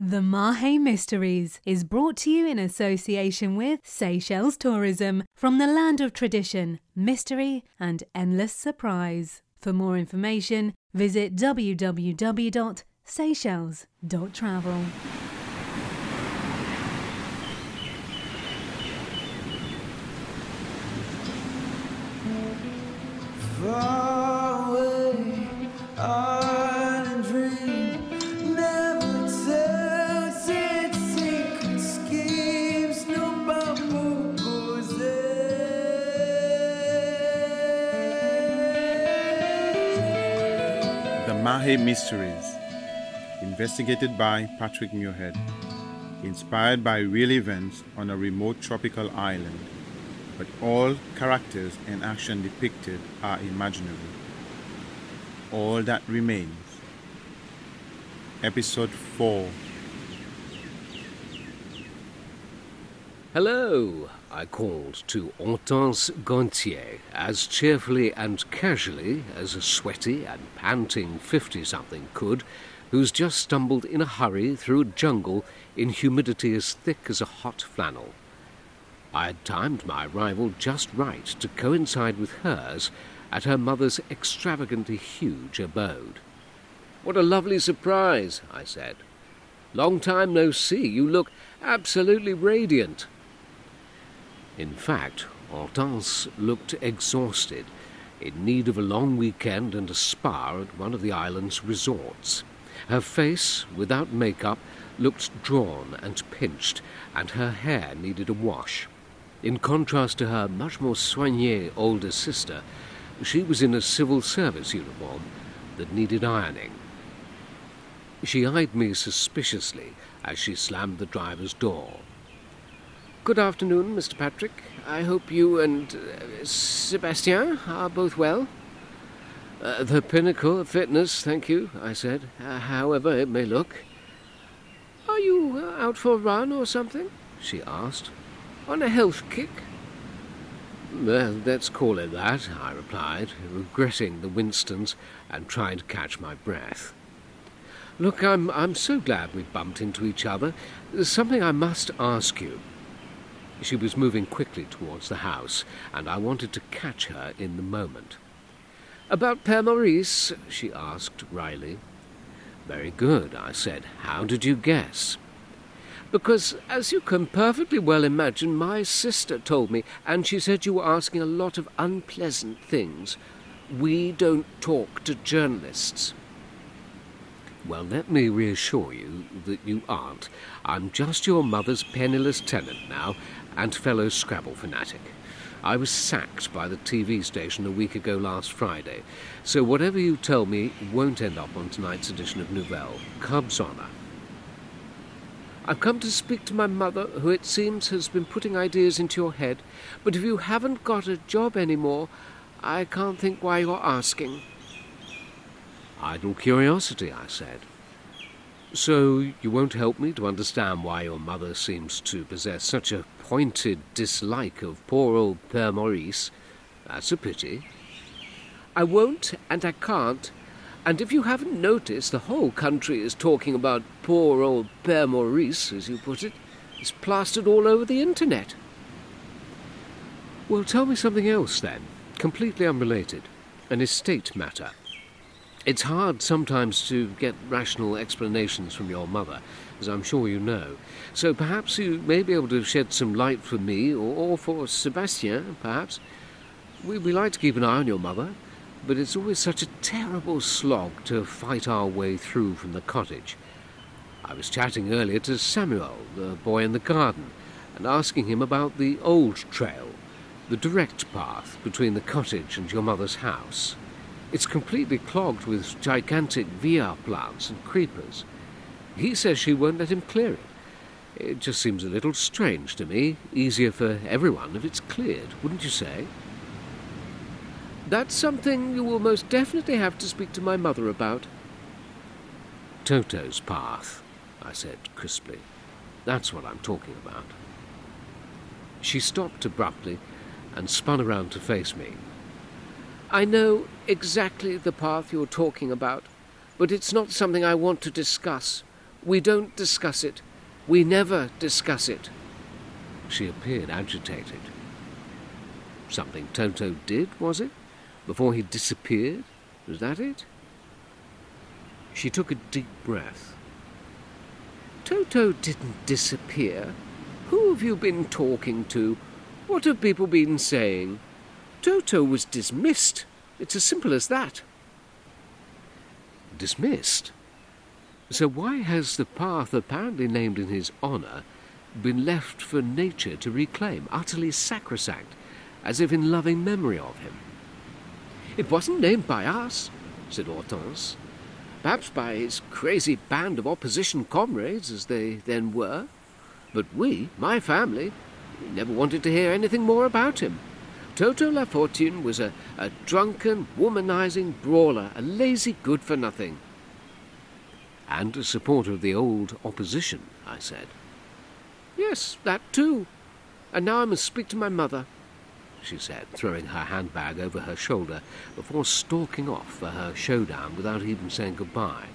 The Mahe Mysteries is brought to you in association with Seychelles Tourism from the land of tradition, mystery, and endless surprise. For more information, visit www.seychelles.travel. Mahe Mysteries, investigated by Patrick Muirhead, inspired by real events on a remote tropical island, but all characters and action depicted are imaginary. All that remains. Episode 4 Hello, I called to Hortense Gontier as cheerfully and casually as a sweaty and panting fifty something could, who's just stumbled in a hurry through a jungle in humidity as thick as a hot flannel. I had timed my arrival just right to coincide with hers at her mother's extravagantly huge abode. What a lovely surprise, I said. Long time no see. You look absolutely radiant. In fact, Hortense looked exhausted, in need of a long weekend and a spa at one of the island's resorts. Her face, without makeup, looked drawn and pinched, and her hair needed a wash. In contrast to her much more soignée older sister, she was in a civil service uniform that needed ironing. She eyed me suspiciously as she slammed the driver's door. Good afternoon, Mr. Patrick. I hope you and uh, are both well. Uh, the pinnacle of fitness, thank you, I said, uh, however it may look. Are you uh, out for a run or something? she asked. On a health kick? Well, let's call it that, I replied, regretting the Winstons and trying to catch my breath. Look, I'm, I'm so glad we bumped into each other. There's something I must ask you. She was moving quickly towards the house, and I wanted to catch her in the moment. About Père Maurice? she asked wryly. Very good, I said. How did you guess? Because, as you can perfectly well imagine, my sister told me, and she said you were asking a lot of unpleasant things. We don't talk to journalists. Well, let me reassure you that you aren't. I'm just your mother's penniless tenant now, and fellow Scrabble fanatic. I was sacked by the TV station a week ago last Friday, so whatever you tell me won't end up on tonight's edition of Nouvelle. Cub's honour. I've come to speak to my mother, who it seems has been putting ideas into your head, but if you haven't got a job anymore, I can't think why you're asking. Idle curiosity, I said. So you won't help me to understand why your mother seems to possess such a pointed dislike of poor old Père Maurice? That's a pity. I won't, and I can't. And if you haven't noticed, the whole country is talking about poor old Père Maurice, as you put it. It's plastered all over the internet. Well, tell me something else then, completely unrelated. An estate matter. It's hard sometimes to get rational explanations from your mother, as I'm sure you know. So perhaps you may be able to shed some light for me, or, or for Sebastien, perhaps. We, we like to keep an eye on your mother, but it's always such a terrible slog to fight our way through from the cottage. I was chatting earlier to Samuel, the boy in the garden, and asking him about the old trail, the direct path between the cottage and your mother's house. It's completely clogged with gigantic via plants and creepers. He says she won't let him clear it. It just seems a little strange to me. Easier for everyone if it's cleared, wouldn't you say? That's something you will most definitely have to speak to my mother about. Toto's path, I said crisply. That's what I'm talking about. She stopped abruptly and spun around to face me. I know exactly the path you're talking about, but it's not something I want to discuss. We don't discuss it. We never discuss it. She appeared agitated. Something Toto did, was it? Before he disappeared? Was that it? She took a deep breath. Toto didn't disappear. Who have you been talking to? What have people been saying? Toto was dismissed. It's as simple as that. Dismissed? So why has the path apparently named in his honour been left for nature to reclaim, utterly sacrosanct, as if in loving memory of him? It wasn't named by us, said Hortense. Perhaps by his crazy band of opposition comrades, as they then were. But we, my family, never wanted to hear anything more about him. Toto La Fortune was a, a drunken, womanizing brawler, a lazy good for nothing. And a supporter of the old opposition, I said. Yes, that too. And now I must speak to my mother, she said, throwing her handbag over her shoulder before stalking off for her showdown without even saying goodbye.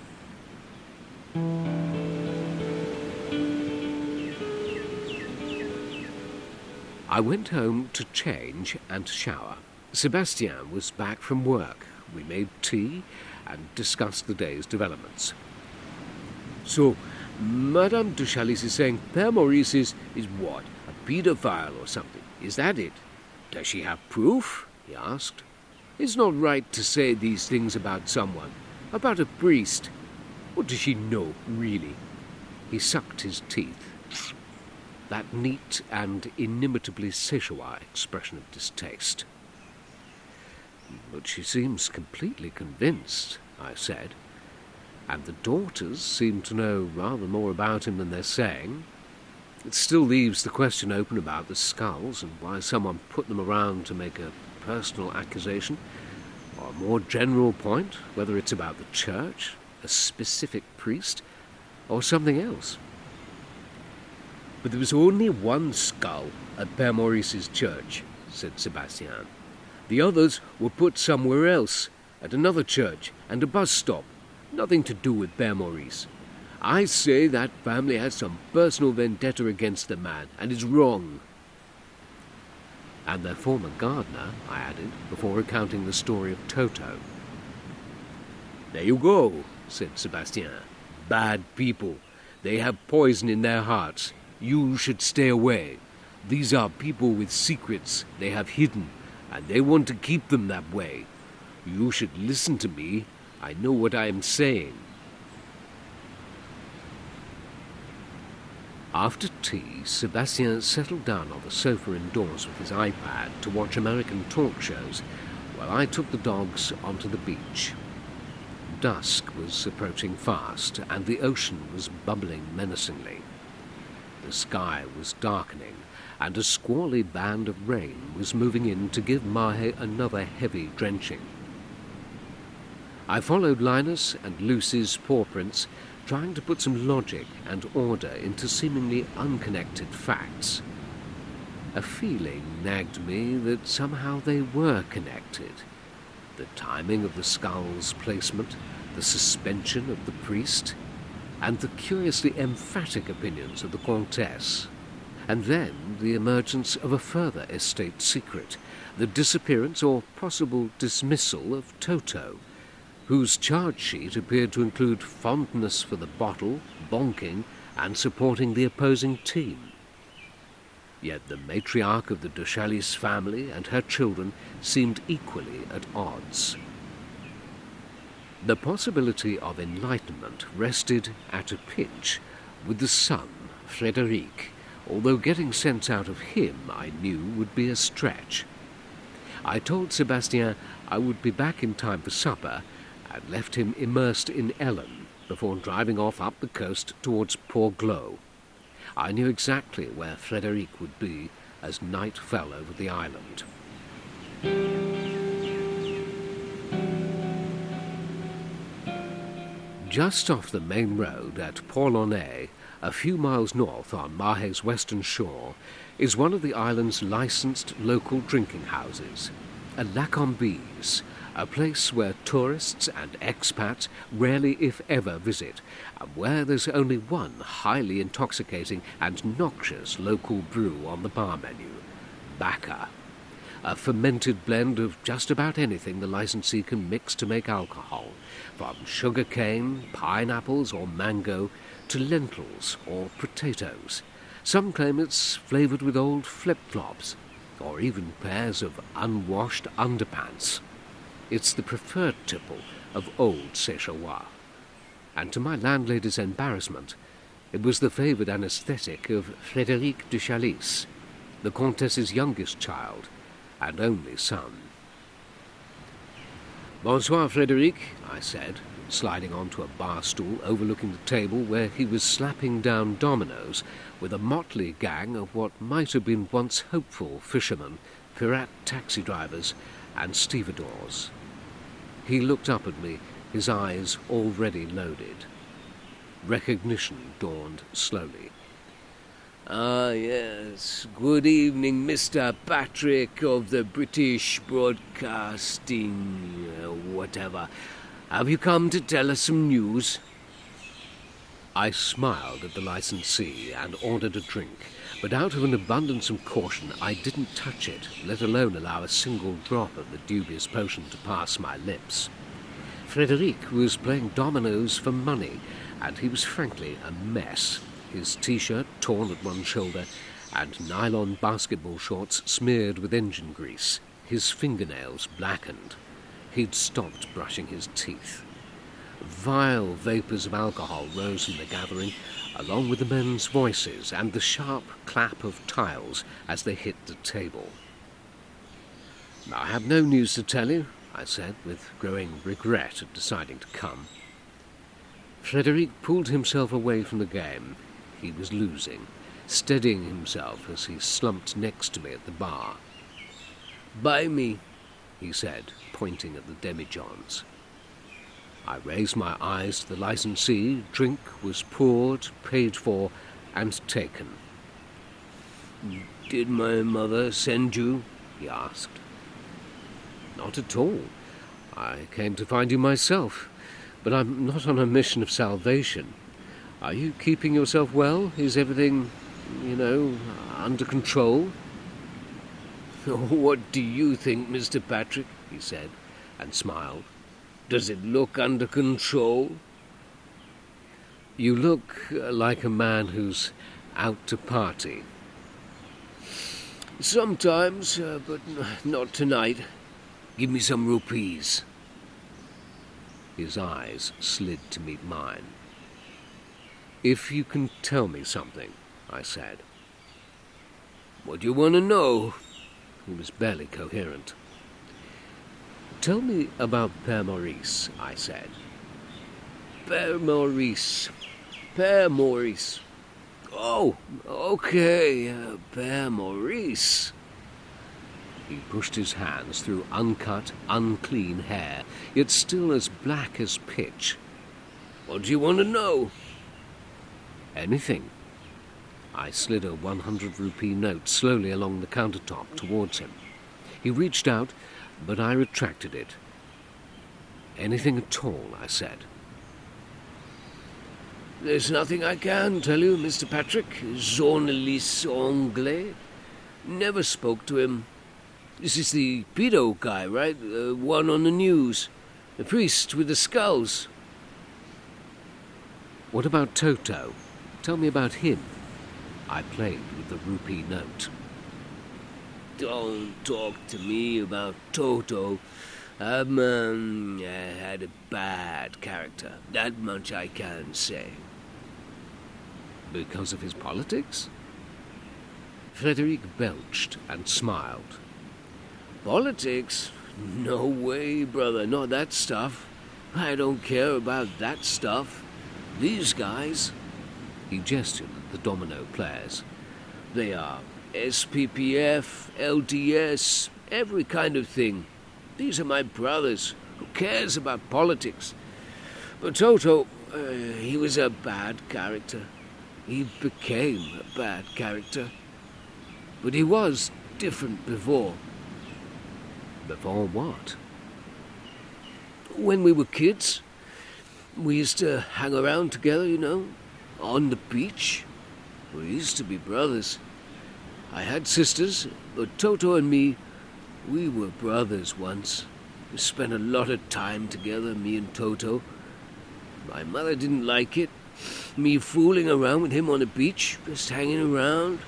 I went home to change and shower. Sebastian was back from work. We made tea and discussed the day's developments. So, Madame de Challis is saying Père Maurice is, is what? A paedophile or something? Is that it? Does she have proof? he asked. It's not right to say these things about someone, about a priest. What does she know, really? He sucked his teeth that neat and inimitably Seychellois expression of distaste. But she seems completely convinced, I said, and the daughters seem to know rather more about him than they're saying. It still leaves the question open about the skulls and why someone put them around to make a personal accusation, or a more general point, whether it's about the church, a specific priest, or something else. But there was only one skull at Père Maurice's church, said Sebastian. The others were put somewhere else, at another church and a bus stop. Nothing to do with Père Maurice. I say that family has some personal vendetta against the man, and is wrong. And their former gardener, I added, before recounting the story of Toto. There you go, said Sebastien. Bad people. They have poison in their hearts. You should stay away. These are people with secrets they have hidden, and they want to keep them that way. You should listen to me. I know what I am saying. After tea, Sebastian settled down on the sofa indoors with his iPad to watch American talk shows while I took the dogs onto the beach. Dusk was approaching fast, and the ocean was bubbling menacingly. The sky was darkening, and a squally band of rain was moving in to give Mahe another heavy drenching. I followed Linus and Lucy's paw prints, trying to put some logic and order into seemingly unconnected facts. A feeling nagged me that somehow they were connected. The timing of the skull's placement, the suspension of the priest, and the curiously emphatic opinions of the Countess. And then the emergence of a further estate secret, the disappearance or possible dismissal of Toto, whose charge sheet appeared to include fondness for the bottle, bonking, and supporting the opposing team. Yet the matriarch of the de family and her children seemed equally at odds. The possibility of enlightenment rested at a pinch with the son, Frederic, although getting sense out of him, I knew, would be a stretch. I told Sebastien I would be back in time for supper and left him immersed in Ellen before driving off up the coast towards Port Glaud. I knew exactly where Frederic would be as night fell over the island. Just off the main road at Port-Launay, a few miles north on Mahe's western shore, is one of the island's licensed local drinking houses, a Lacombe's, a place where tourists and expats rarely, if ever, visit, and where there's only one highly intoxicating and noxious local brew on the bar menu Bacca. A fermented blend of just about anything the licensee can mix to make alcohol, from sugar cane, pineapples, or mango to lentils or potatoes. Some claim it's flavoured with old flip flops, or even pairs of unwashed underpants. It's the preferred tipple of old Seychellois. And to my landlady's embarrassment, it was the favoured anaesthetic of Frédéric de Challis, the Countess's youngest child and only son. Bonsoir, Frédéric, I said, sliding onto a bar stool overlooking the table where he was slapping down dominoes with a motley gang of what might have been once hopeful fishermen, pirate taxi drivers, and stevedores. He looked up at me, his eyes already loaded. Recognition dawned slowly. Ah, yes. Good evening, Mr. Patrick of the British Broadcasting. Uh, whatever. Have you come to tell us some news? I smiled at the licensee and ordered a drink, but out of an abundance of caution I didn't touch it, let alone allow a single drop of the dubious potion to pass my lips. Frederic was playing dominoes for money, and he was frankly a mess, his t-shirt torn at one shoulder and nylon basketball shorts smeared with engine grease, his fingernails blackened. He'd stopped brushing his teeth. Vile vapours of alcohol rose from the gathering, along with the men's voices and the sharp clap of tiles as they hit the table. I have no news to tell you, I said, with growing regret at deciding to come. Frederic pulled himself away from the game. He was losing, steadying himself as he slumped next to me at the bar. Buy me, he said, pointing at the demijohns. I raised my eyes to the licensee. Drink was poured, paid for, and taken. Did my mother send you? he asked. Not at all. I came to find you myself, but I'm not on a mission of salvation. Are you keeping yourself well? Is everything, you know, under control? What do you think, Mr. Patrick? he said, and smiled. Does it look under control? You look like a man who's out to party. Sometimes, uh, but not tonight. Give me some rupees. His eyes slid to meet mine. If you can tell me something, I said. What do you want to know? He was barely coherent. Tell me about Père Maurice, I said. Père Maurice. Père Maurice. Oh, okay, uh, Père Maurice. He pushed his hands through uncut, unclean hair, yet still as black as pitch. What do you want to know? Anything. I slid a 100 rupee note slowly along the countertop towards him. He reached out, but I retracted it. Anything at all, I said. There's nothing I can tell you, Mr. Patrick. Journaliste anglais. Never spoke to him. This is the pedo guy, right? The one on the news. The priest with the skulls. What about Toto? Tell me about him. I played with the rupee note. Don't talk to me about Toto. Um, um, had a bad character. That much I can say. Because of his politics? Frederick belched and smiled. Politics? No way, brother. Not that stuff. I don't care about that stuff. These guys. He gestured at the domino players. They are SPPF, LDS, every kind of thing. These are my brothers. Who cares about politics? But Toto, uh, he was a bad character. He became a bad character. But he was different before. Before what? when we were kids, we used to hang around together, you know, on the beach. We used to be brothers. I had sisters, but Toto and me, we were brothers once. We spent a lot of time together, me and Toto. My mother didn't like it. Me fooling around with him on the beach, just hanging around.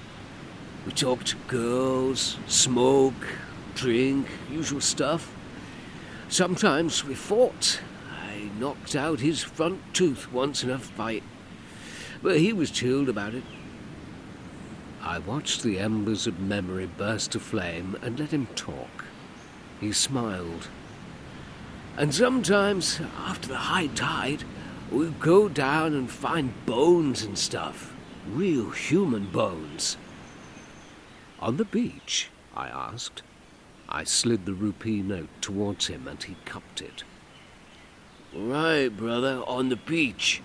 We talked to girls, smoke, drink, usual stuff. Sometimes we fought. I knocked out his front tooth once in a fight. But he was chilled about it. I watched the embers of memory burst to flame and let him talk. He smiled. And sometimes, after the high tide, we'd go down and find bones and stuff. Real human bones. On the beach? I asked. I slid the rupee note towards him and he cupped it. Right, brother, on the beach.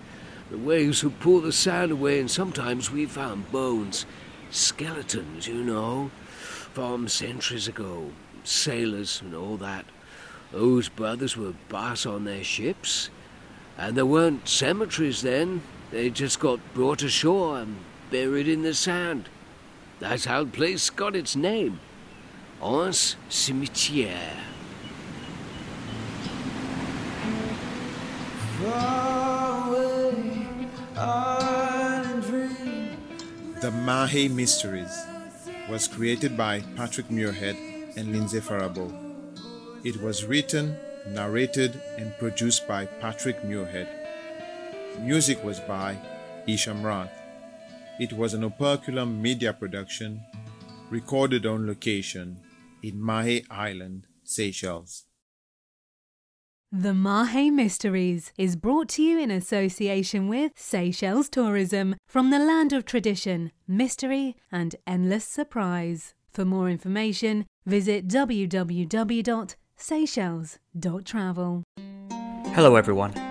The waves would pull the sand away, and sometimes we found bones. Skeletons, you know, from centuries ago. Sailors and all that. Those brothers were boss on their ships. And there weren't cemeteries then. They just got brought ashore and buried in the sand. That's how the place got its name. Anse Cimetière. The Mahe Mysteries was created by Patrick Muirhead and Lindsay Faribault. It was written, narrated, and produced by Patrick Muirhead. Music was by Isham Rath. It was an operculum media production recorded on location in Mahe Island, Seychelles. The Mahe Mysteries is brought to you in association with Seychelles Tourism from the land of tradition, mystery, and endless surprise. For more information, visit www.seychelles.travel. Hello, everyone.